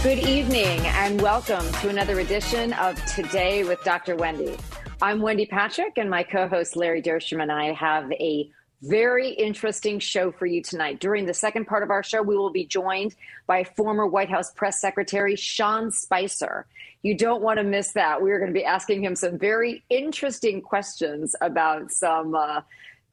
Good evening and welcome to another edition of Today with Dr. Wendy. I'm Wendy Patrick and my co-host Larry Dersham and I have a very interesting show for you tonight. During the second part of our show, we will be joined by former White House press secretary Sean Spicer. You don't want to miss that. We are going to be asking him some very interesting questions about some uh,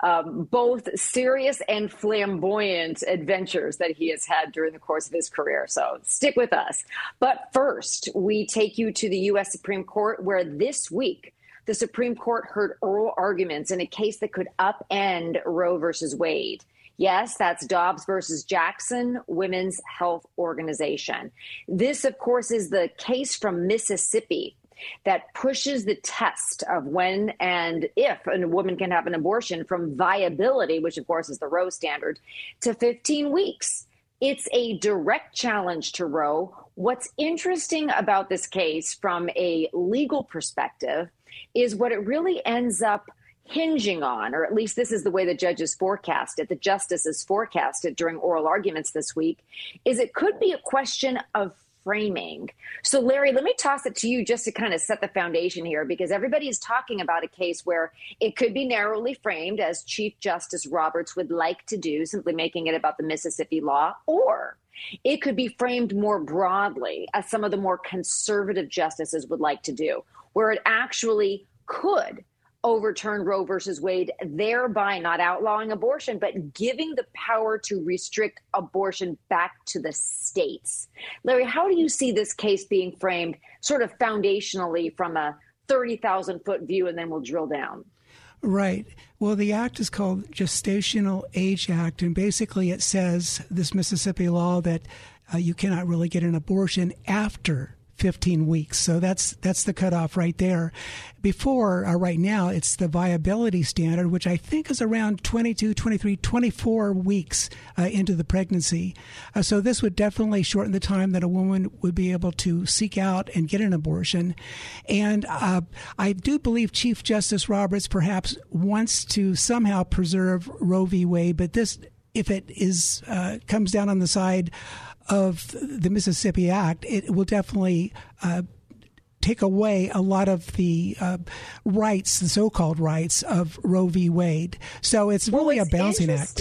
um, both serious and flamboyant adventures that he has had during the course of his career. So stick with us. But first, we take you to the U.S. Supreme Court, where this week the Supreme Court heard oral arguments in a case that could upend Roe versus Wade. Yes, that's Dobbs versus Jackson Women's Health Organization. This, of course, is the case from Mississippi that pushes the test of when and if a woman can have an abortion from viability, which of course is the Roe standard, to 15 weeks. It's a direct challenge to Roe. What's interesting about this case from a legal perspective is what it really ends up hinging on, or at least this is the way the judges forecast it, the justices forecast it during oral arguments this week, is it could be a question of framing. So, Larry, let me toss it to you just to kind of set the foundation here, because everybody is talking about a case where it could be narrowly framed, as Chief Justice Roberts would like to do, simply making it about the Mississippi law, or it could be framed more broadly, as some of the more conservative justices would like to do, where it actually could overturn Roe versus Wade, thereby not outlawing abortion, but giving the power to restrict abortion back to the states. Larry, how do you see this case being framed sort of foundationally from a 30,000 foot view, and then we'll drill down? Right. Well, the act is called Gestational Age Act, and basically it says this Mississippi law that uh, you cannot really get an abortion after 15 weeks. So that's that's the cutoff right there. Before, uh, right now, it's the viability standard, which I think is around 22, 23, 24 weeks uh, into the pregnancy. Uh, so this would definitely shorten the time that a woman would be able to seek out and get an abortion. And uh, I do believe Chief Justice Roberts perhaps wants to somehow preserve Roe v. Wade, but this if it is uh, comes down on the side of the Mississippi Act, it will definitely uh, take away a lot of the uh, rights, the so-called rights of Roe v. Wade. So it's really well, a balancing act.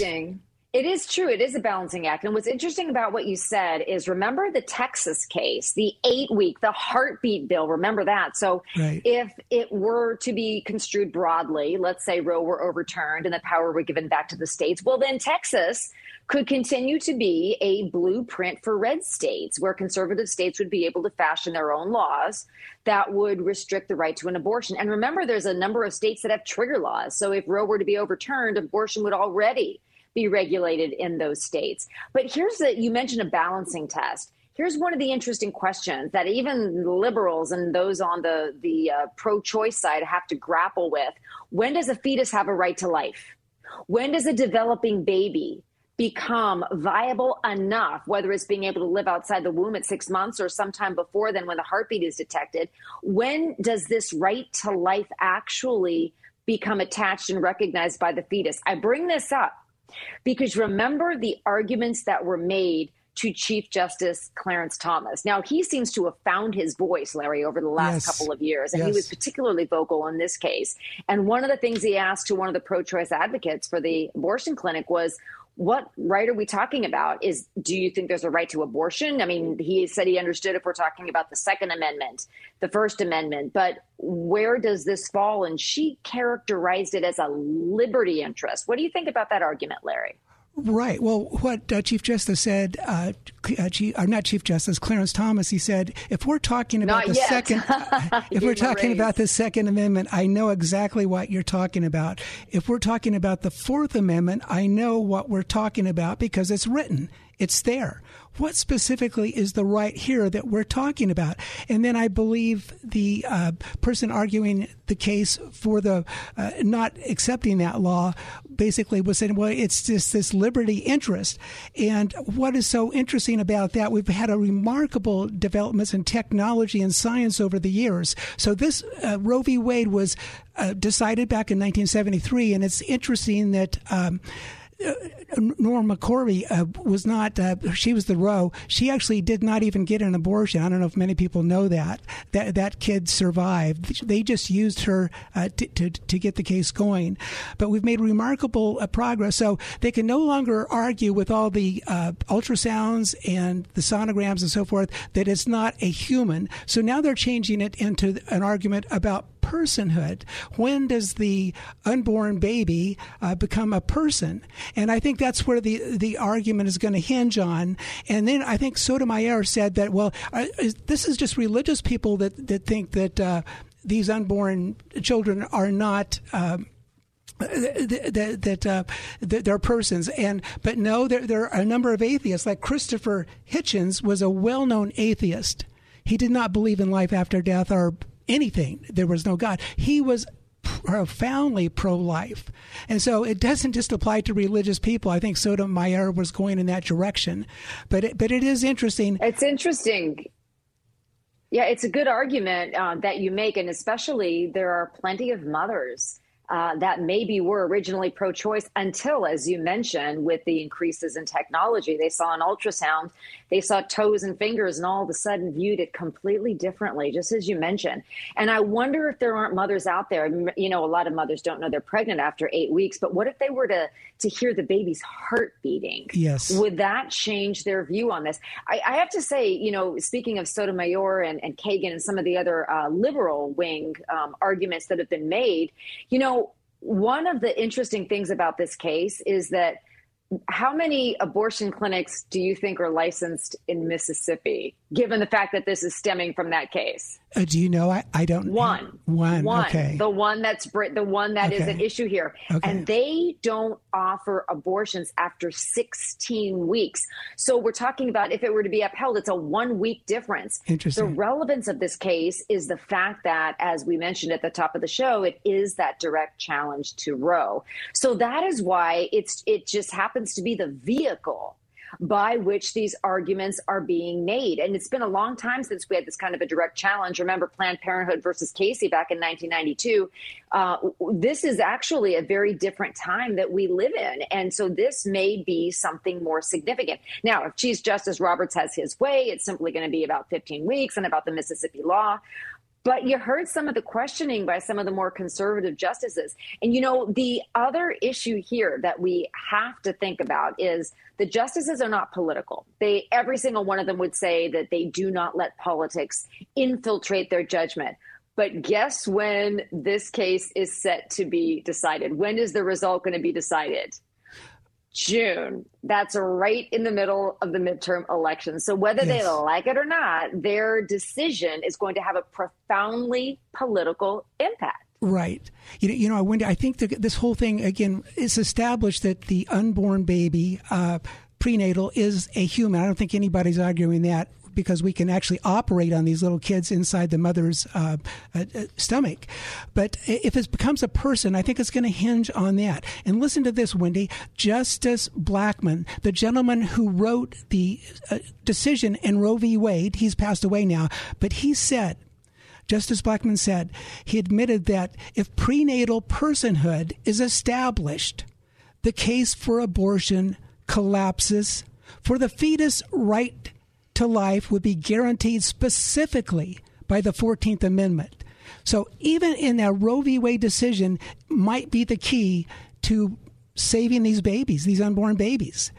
It is true. It is a balancing act. And what's interesting about what you said is remember the Texas case, the eight week, the heartbeat bill. Remember that. So right. if it were to be construed broadly, let's say Roe were overturned and the power were given back to the states, well, then Texas could continue to be a blueprint for red states where conservative states would be able to fashion their own laws that would restrict the right to an abortion. And remember, there's a number of states that have trigger laws. So if Roe were to be overturned, abortion would already be regulated in those states. But here's the you mentioned a balancing test. Here's one of the interesting questions that even liberals and those on the the uh, pro-choice side have to grapple with. When does a fetus have a right to life? When does a developing baby become viable enough, whether it's being able to live outside the womb at six months or sometime before then when the heartbeat is detected, when does this right to life actually become attached and recognized by the fetus? I bring this up because remember the arguments that were made to Chief Justice Clarence Thomas. Now, he seems to have found his voice, Larry, over the last yes. couple of years, and yes. he was particularly vocal in this case. And one of the things he asked to one of the pro choice advocates for the abortion clinic was, what right are we talking about? Is do you think there's a right to abortion? I mean, he said he understood if we're talking about the Second Amendment, the First Amendment, but where does this fall? And she characterized it as a liberty interest. What do you think about that argument, Larry? Right. Well, what uh, Chief Justice said, uh, uh, Chief, or not Chief Justice Clarence Thomas, he said, if we're talking about not the yet. second, if we're talking about the Second Amendment, I know exactly what you're talking about. If we're talking about the Fourth Amendment, I know what we're talking about because it's written. It's there. What specifically is the right here that we're talking about? And then I believe the uh, person arguing the case for the uh, not accepting that law basically was saying, well, it's just this liberty interest. And what is so interesting about that, we've had a remarkable developments in technology and science over the years. So this uh, Roe v. Wade was uh, decided back in 1973, and it's interesting that. Um, Norma McCorvey uh, was not. Uh, she was the Roe. She actually did not even get an abortion. I don't know if many people know that. That that kid survived. They just used her uh, to, to, to get the case going. But we've made remarkable uh, progress. So they can no longer argue with all the uh, ultrasounds and the sonograms and so forth that it's not a human. So now they're changing it into an argument about personhood. When does the unborn baby uh, become a person? And I think that's where the the argument is going to hinge on. And then I think Sotomayor said that well, uh, this is just religious people that that think that uh, these unborn children are not. Um, that that, uh, that they're persons and but no there there are a number of atheists like Christopher Hitchens was a well-known atheist he did not believe in life after death or anything. There was no God. He was profoundly pro-life, and so it doesn't just apply to religious people. I think Sotomayor was going in that direction, but it, but it is interesting. It's interesting. Yeah, it's a good argument uh, that you make, and especially there are plenty of mothers uh, that maybe were originally pro choice until, as you mentioned, with the increases in technology, they saw an ultrasound, they saw toes and fingers, and all of a sudden viewed it completely differently, just as you mentioned. And I wonder if there aren't mothers out there. You know, a lot of mothers don't know they're pregnant after eight weeks, but what if they were to, to hear the baby's heart beating? Yes. Would that change their view on this? I, I have to say, you know, speaking of Sotomayor and, and Kagan and some of the other uh, liberal wing um, arguments that have been made, you know, one of the interesting things about this case is that how many abortion clinics do you think are licensed in Mississippi, given the fact that this is stemming from that case? Uh, do you know? I, I don't. One. One. One. Okay. The one that's the one that okay. is an issue here, okay. and they don't offer abortions after 16 weeks. So we're talking about if it were to be upheld, it's a one week difference. Interesting. The relevance of this case is the fact that, as we mentioned at the top of the show, it is that direct challenge to Roe. So that is why it's it just happens to be the vehicle by which these arguments are being made. And it's been a long time since we had this kind of a direct challenge. Remember Planned Parenthood versus Casey back in 1992. Uh, this is actually a very different time that we live in. And so this may be something more significant. Now, if Chief Justice Roberts has his way, it's simply going to be about 15 weeks and about the Mississippi law. But you heard some of the questioning by some of the more conservative justices. And you know, the other issue here that we have to think about is the justices are not political. They every single one of them would say that they do not let politics infiltrate their judgment. But guess when this case is set to be decided? When is the result going to be decided? June. That's right in the middle of the midterm election. So whether yes. they like it or not, their decision is going to have a profoundly political impact. Right. You know, you know, Wendy, I think that this whole thing again is established that the unborn baby. Uh, prenatal is a human. I don't think anybody's arguing that because we can actually operate on these little kids inside the mother's uh, uh, uh stomach. But if it becomes a person, I think it's going to hinge on that. And listen to this, Wendy. Justice Blackmun, the gentleman who wrote the uh, decision in Roe v. Wade, he's passed away now, but he said, Justice Blackmun said, he admitted that if prenatal personhood is established, the case for abortion collapses. For the fetus right to life would be guaranteed specifically by the 14th Amendment. So even in that Roe v. Wade decision might be the key to saving these babies, these unborn babies.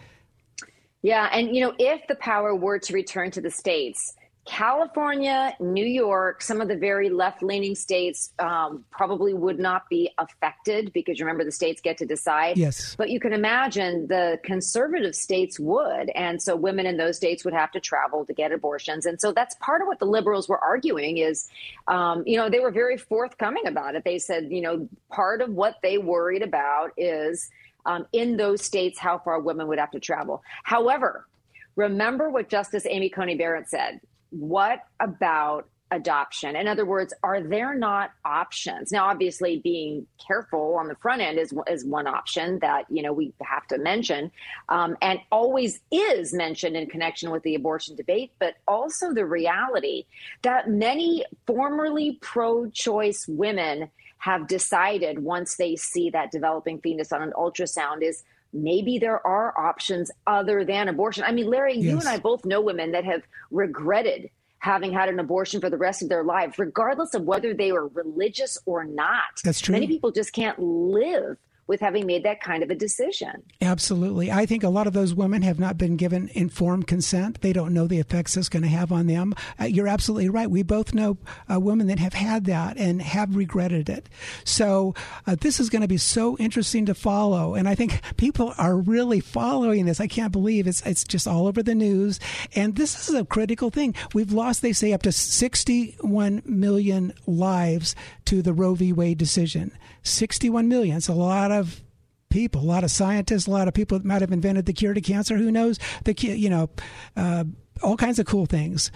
Yeah, and you know, if the power were to return to the states, California, New York, some of the very left leaning states um, probably would not be affected because remember, the states get to decide. Yes. But you can imagine the conservative states would. And so women in those states would have to travel to get abortions. And so that's part of what the liberals were arguing is, um, you know, they were very forthcoming about it. They said, you know, part of what they worried about is um, in those states how far women would have to travel. However, remember what Justice Amy Coney Barrett said what about adoption? In other words, are there not options? Now, obviously, being careful on the front end is is one option that you know we have to mention, um, and always is mentioned in connection with the abortion debate. But also the reality that many formerly pro-choice women have decided once they see that developing fetus on an ultrasound is maybe there are options other than abortion. I mean, Larry, yes. you and I both know women that have regretted having had an abortion for the rest of their lives, regardless of whether they were religious or not. That's true. Many people just can't live with having made that kind of a decision. Absolutely. I think a lot of those women have not been given informed consent. They don't know the effects it's going to have on them. Uh, you're absolutely right. We both know uh, women that have had that and have regretted it. So uh, this is going to be so interesting to follow. And I think people are really following this. I can't believe it's, it's just all over the news. And this is a critical thing. We've lost, they say, up to 61 million lives to the Roe v. Wade decision. 61 million. It's a lot of people, a lot of scientists, a lot of people that might have invented the cure to cancer. Who knows? The you know, uh, all kinds of cool things.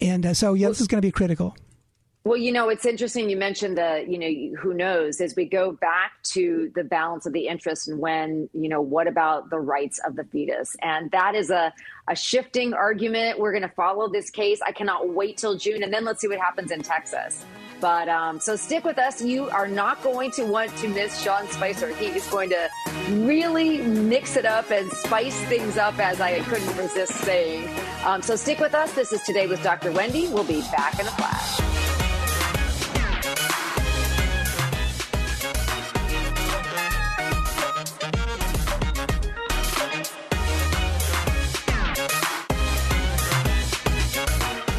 And uh, so, yeah, this is going to be critical. Well, you know, it's interesting you mentioned the, you know, who knows, as we go back to the balance of the interest and when, you know, what about the rights of the fetus? And that is a, a shifting argument. We're going to follow this case. I cannot wait till June. And then let's see what happens in Texas. But um, so stick with us. You are not going to want to miss Sean Spicer. He is going to really mix it up and spice things up, as I couldn't resist saying. Um, so stick with us. This is Today with Dr. Wendy. We'll be back in a flash.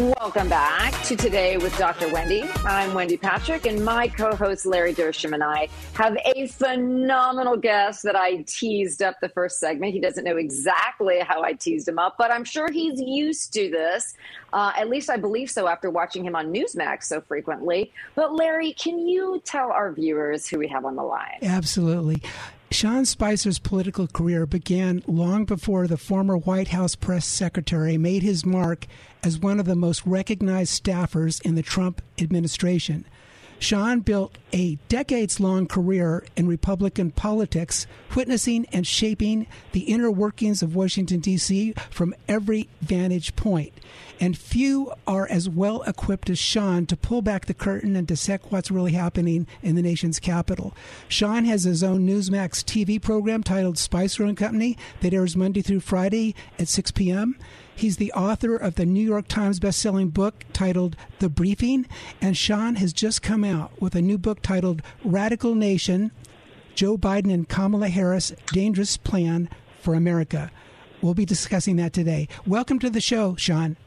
Welcome back to Today with Dr. Wendy. I'm Wendy Patrick, and my co host Larry Dersham and I have a phenomenal guest that I teased up the first segment. He doesn't know exactly how I teased him up, but I'm sure he's used to this. Uh, at least I believe so after watching him on Newsmax so frequently. But, Larry, can you tell our viewers who we have on the line? Absolutely. Sean Spicer's political career began long before the former White House press secretary made his mark as one of the most recognized staffers in the Trump administration. Sean built a decades long career in Republican politics, witnessing and shaping the inner workings of Washington, D.C. from every vantage point. And few are as well equipped as Sean to pull back the curtain and dissect what's really happening in the nation's capital. Sean has his own Newsmax TV program titled Spicer and Company that airs Monday through Friday at 6 p.m. He's the author of the New York Times bestselling book titled The Briefing, and Sean has just come out with a new book titled Radical Nation Joe Biden and Kamala Harris Dangerous Plan for America. We'll be discussing that today. Welcome to the show, Sean.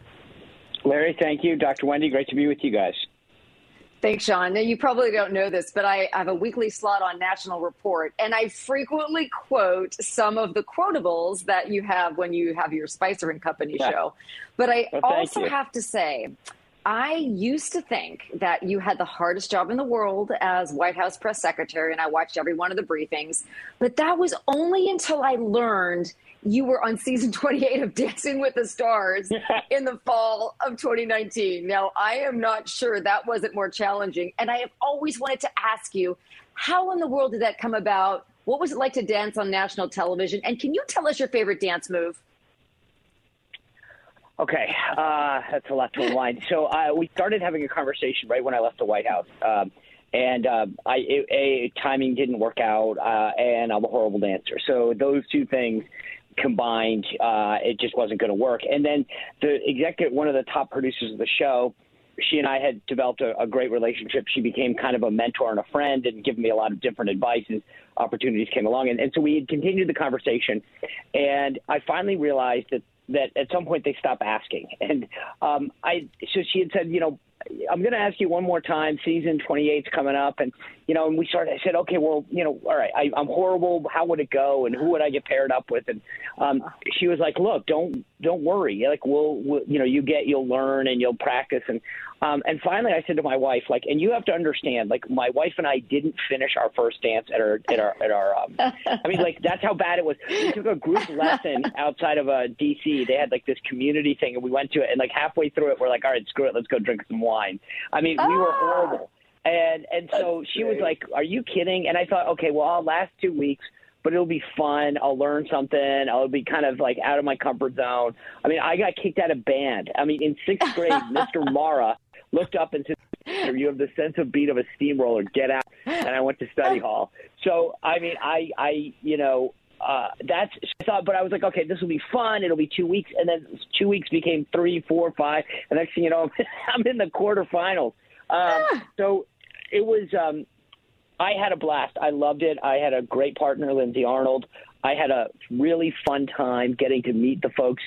Larry, thank you. Dr. Wendy, great to be with you guys. Thanks, Sean. Now, you probably don't know this, but I have a weekly slot on National Report, and I frequently quote some of the quotables that you have when you have your Spicer and Company show. But I well, also you. have to say, I used to think that you had the hardest job in the world as White House press secretary, and I watched every one of the briefings. But that was only until I learned you were on season 28 of Dancing with the Stars in the fall of 2019. Now, I am not sure that wasn't more challenging. And I have always wanted to ask you, how in the world did that come about? What was it like to dance on national television? And can you tell us your favorite dance move? Okay, uh, that's a lot to unwind. So uh, we started having a conversation right when I left the White House, um, and uh, I it, a timing didn't work out, uh, and I'm a horrible dancer. So those two things combined, uh, it just wasn't going to work. And then the executive, one of the top producers of the show, she and I had developed a, a, great relationship. She became kind of a mentor and a friend and given me a lot of different advice as opportunities came along. And, and so we had continued the conversation. And I finally realized that, that at some point they stopped asking. And um, I, so she had said, you know, I'm going to ask you one more time. Season 28 is coming up, and you know, and we started. I said, okay, well, you know, all right, I, I'm horrible. How would it go, and who would I get paired up with? And um, she was like, look, don't don't worry. Like, we'll, we'll, you know, you get, you'll learn, and you'll practice. And um, and finally, I said to my wife, like, and you have to understand, like, my wife and I didn't finish our first dance at our at our at our. Um, I mean, like, that's how bad it was. We took a group lesson outside of uh, D.C. They had like this community thing, and we went to it, and like halfway through it, we're like, all right, screw it, let's go drink some wine. I mean, we were horrible. And and so she was like, "Are you kidding?" And I thought, okay, well, I'll last two weeks, but it'll be fun. I'll learn something. I'll be kind of like out of my comfort zone. I mean, I got kicked out of band. I mean, in sixth grade, Mr. Mara looked up and said, "You have the sense of beat of a steamroller. Get out." And I went to study hall. So I mean, I I you know uh, that's I thought, but I was like, okay, this will be fun. It'll be two weeks, and then two weeks became three, four, five, and next thing you know, I'm in the quarterfinals. Um, so it was. Um, I had a blast. I loved it. I had a great partner, Lindsay Arnold. I had a really fun time getting to meet the folks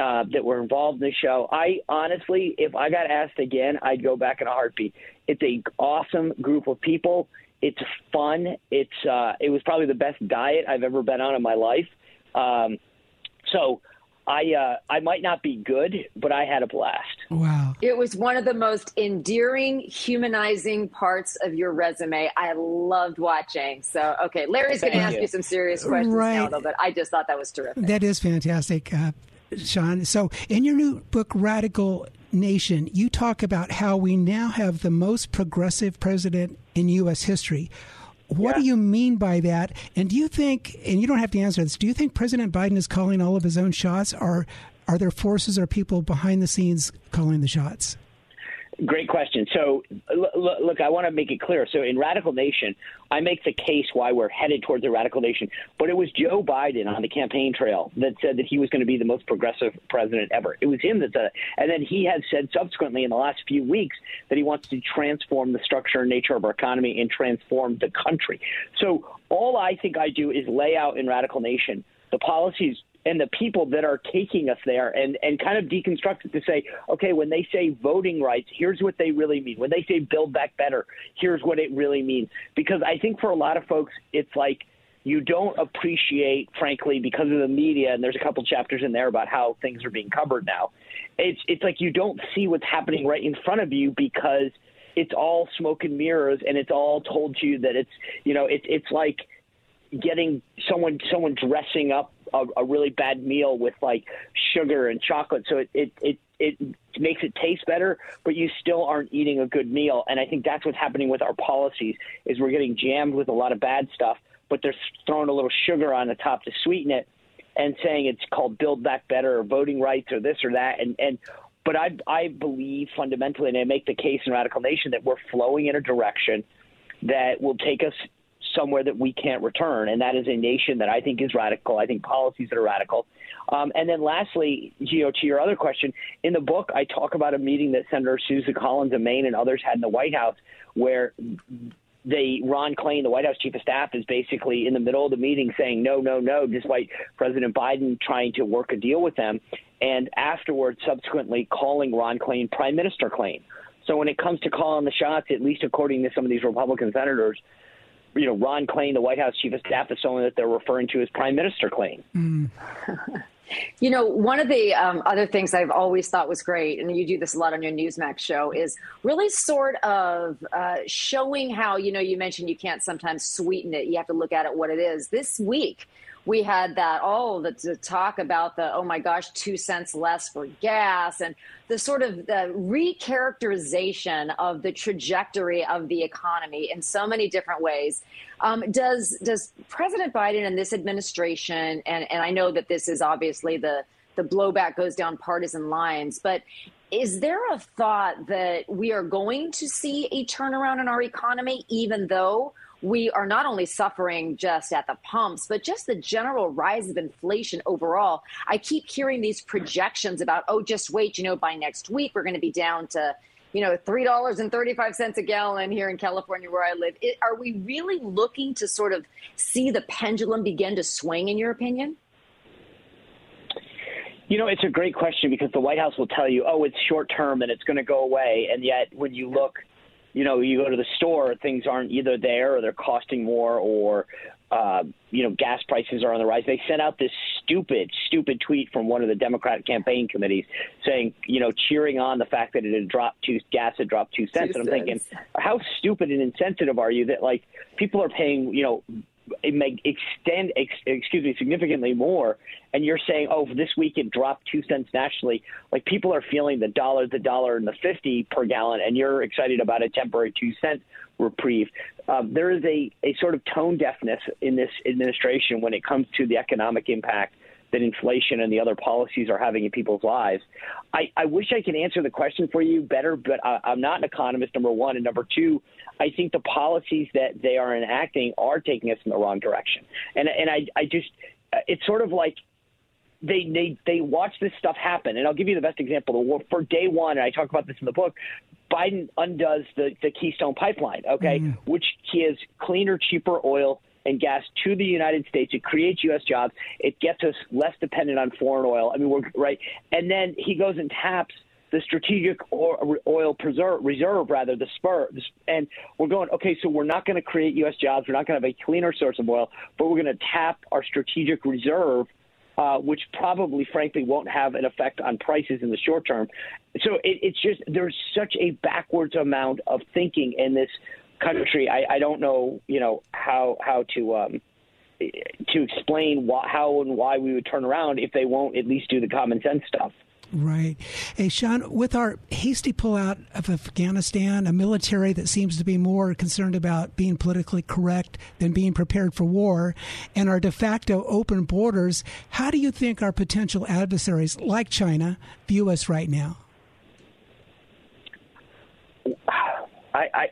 uh, that were involved in the show. I honestly, if I got asked again, I'd go back in a heartbeat. It's a awesome group of people. It's fun. It's uh, it was probably the best diet I've ever been on in my life. Um, so I uh, I might not be good, but I had a blast. Wow! It was one of the most endearing, humanizing parts of your resume. I loved watching. So, okay, Larry's going to ask you. you some serious questions right. now, though. But I just thought that was terrific. That is fantastic, uh, Sean. So, in your new book, Radical Nation, you talk about how we now have the most progressive president in U.S. history. What yeah. do you mean by that? And do you think, and you don't have to answer this, do you think President Biden is calling all of his own shots, or are there forces or people behind the scenes calling the shots? Great question. So, look, I want to make it clear. So, in Radical Nation, I make the case why we're headed towards a radical nation. But it was Joe Biden on the campaign trail that said that he was going to be the most progressive president ever. It was him that said it. And then he has said subsequently in the last few weeks that he wants to transform the structure and nature of our economy and transform the country. So, all I think I do is lay out in Radical Nation the policies and the people that are taking us there and, and kind of deconstruct it to say, okay, when they say voting rights, here's what they really mean. When they say build back better, here's what it really means. Because I think for a lot of folks, it's like you don't appreciate, frankly, because of the media, and there's a couple chapters in there about how things are being covered now. It's, it's like you don't see what's happening right in front of you because it's all smoke and mirrors and it's all told to you that it's, you know, it, it's like getting someone someone dressing up a, a really bad meal with like sugar and chocolate, so it, it it it makes it taste better, but you still aren't eating a good meal. And I think that's what's happening with our policies is we're getting jammed with a lot of bad stuff, but they're throwing a little sugar on the top to sweeten it and saying it's called build back better or voting rights or this or that and and but I I believe fundamentally and I make the case in Radical Nation that we're flowing in a direction that will take us somewhere that we can't return, and that is a nation that I think is radical. I think policies that are radical. Um, and then lastly, you to your other question, in the book, I talk about a meeting that Senator Susan Collins of Maine and others had in the White House where they Ron Klain, the White House chief of staff, is basically in the middle of the meeting saying no, no, no, despite President Biden trying to work a deal with them, and afterwards, subsequently calling Ron Klain Prime Minister Klain. So when it comes to calling the shots, at least according to some of these Republican senators, you know, Ron Klain, the White House chief of staff, is someone that they're referring to as Prime Minister Klain. Mm. you know, one of the um, other things I've always thought was great, and you do this a lot on your Newsmax show, is really sort of uh, showing how, you know, you mentioned you can't sometimes sweeten it. You have to look at it what it is. This week, we had that oh the, the, talk about the oh my gosh two cents less for gas and the sort of the recharacterization of the trajectory of the economy in so many different ways um, does does president biden and this administration and, and i know that this is obviously the the blowback goes down partisan lines. But is there a thought that we are going to see a turnaround in our economy, even though we are not only suffering just at the pumps, but just the general rise of inflation overall? I keep hearing these projections about, oh, just wait, you know, by next week, we're going to be down to you know, $3.35 a gallon here in California where I live. It, are we really looking to sort of see the pendulum begin to swing, in your opinion? You know, it's a great question because the White House will tell you, oh, it's short term and it's going to go away. And yet, when you look, you know, you go to the store, things aren't either there or they're costing more or, uh, you know, gas prices are on the rise. They sent out this stupid, stupid tweet from one of the Democratic campaign committees saying, you know, cheering on the fact that it had dropped two, gas had dropped two cents. Two and I'm cents. thinking, how stupid and insensitive are you that like people are paying, you know, it may extend, ex, excuse me, significantly more. And you're saying, oh, this week it dropped two cents nationally. Like people are feeling the dollar, the dollar, and the fifty per gallon, and you're excited about a temporary two cent reprieve. Um, there is a, a sort of tone deafness in this administration when it comes to the economic impact that inflation and the other policies are having in people's lives. I, I wish I could answer the question for you better, but I, I'm not an economist, number one. And number two, I think the policies that they are enacting are taking us in the wrong direction. And, and I, I just, it's sort of like they they they watch this stuff happen. And I'll give you the best example. For day one, and I talk about this in the book, Biden undoes the, the Keystone pipeline, okay, mm. which is cleaner, cheaper oil and gas to the United States. It creates U.S. jobs. It gets us less dependent on foreign oil. I mean, we're right. And then he goes and taps the strategic oil preserve, reserve, rather the spur, and we're going. Okay, so we're not going to create U.S. jobs. We're not going to have a cleaner source of oil, but we're going to tap our strategic reserve. Uh, which probably, frankly, won't have an effect on prices in the short term. So it, it's just there's such a backwards amount of thinking in this country, I, I don't know, you know, how how to um, to explain wh- how and why we would turn around if they won't at least do the common sense stuff. Right. Hey, Sean, with our hasty pullout of Afghanistan, a military that seems to be more concerned about being politically correct than being prepared for war, and our de facto open borders, how do you think our potential adversaries like China view us right now? I, I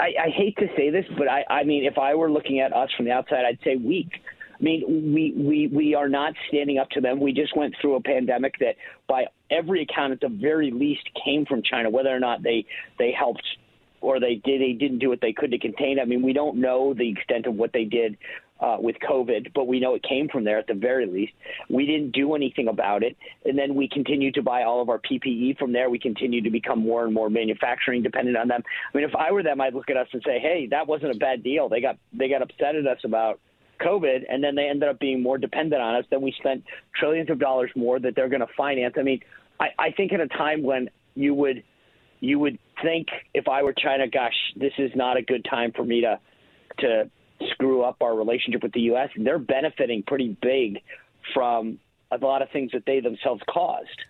I, I hate to say this, but I, I mean, if I were looking at us from the outside, I'd say weak. I mean, we, we, we are not standing up to them. We just went through a pandemic that, by every account, at the very least, came from China. Whether or not they they helped or they did they didn't do what they could to contain. I mean, we don't know the extent of what they did uh, with COVID, but we know it came from there at the very least. We didn't do anything about it, and then we continued to buy all of our PPE from there. We continued to become more and more manufacturing dependent on them. I mean, if I were them, I'd look at us and say, "Hey, that wasn't a bad deal. They got they got upset at us about." COVID, and then they ended up being more dependent on us. Then we spent trillions of dollars more that they're going to finance. I mean, I, I think at a time when you would you would think if I were China, gosh, this is not a good time for me to to screw up our relationship with the U.S. They're benefiting pretty big from a lot of things that they themselves caused.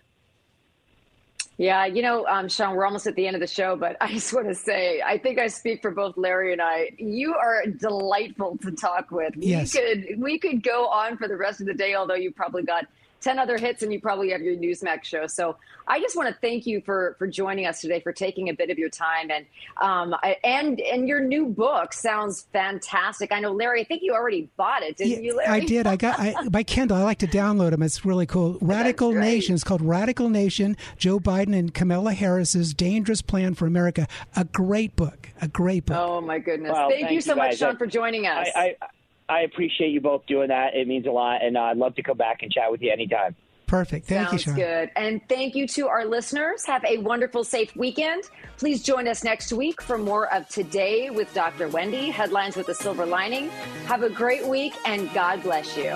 Yeah, you know, um, Sean, we're almost at the end of the show, but I just want to say, I think I speak for both Larry and I. You are delightful to talk with. Yes. We could we could go on for the rest of the day, although you probably got 10 other hits and you probably have your Newsmax show. So I just want to thank you for, for joining us today, for taking a bit of your time. And, um, I, and, and your new book sounds fantastic. I know, Larry, I think you already bought it, didn't yeah, you, Larry? I did. I got, I, by Kindle, I like to download them. It's really cool. Radical Nation. It's called Radical Nation, Joe Biden and Kamala Harris's Dangerous Plan for America. A great book. A great book. Oh my goodness. Well, thank, thank, you so you much, Sean, for joining us. I, I, I appreciate you both doing that. It means a lot, and uh, I'd love to come back and chat with you anytime. Perfect. Thank Sounds you, Sean. good. And thank you to our listeners. Have a wonderful, safe weekend. Please join us next week for more of Today with Dr. Wendy, headlines with a silver lining. Have a great week, and God bless you.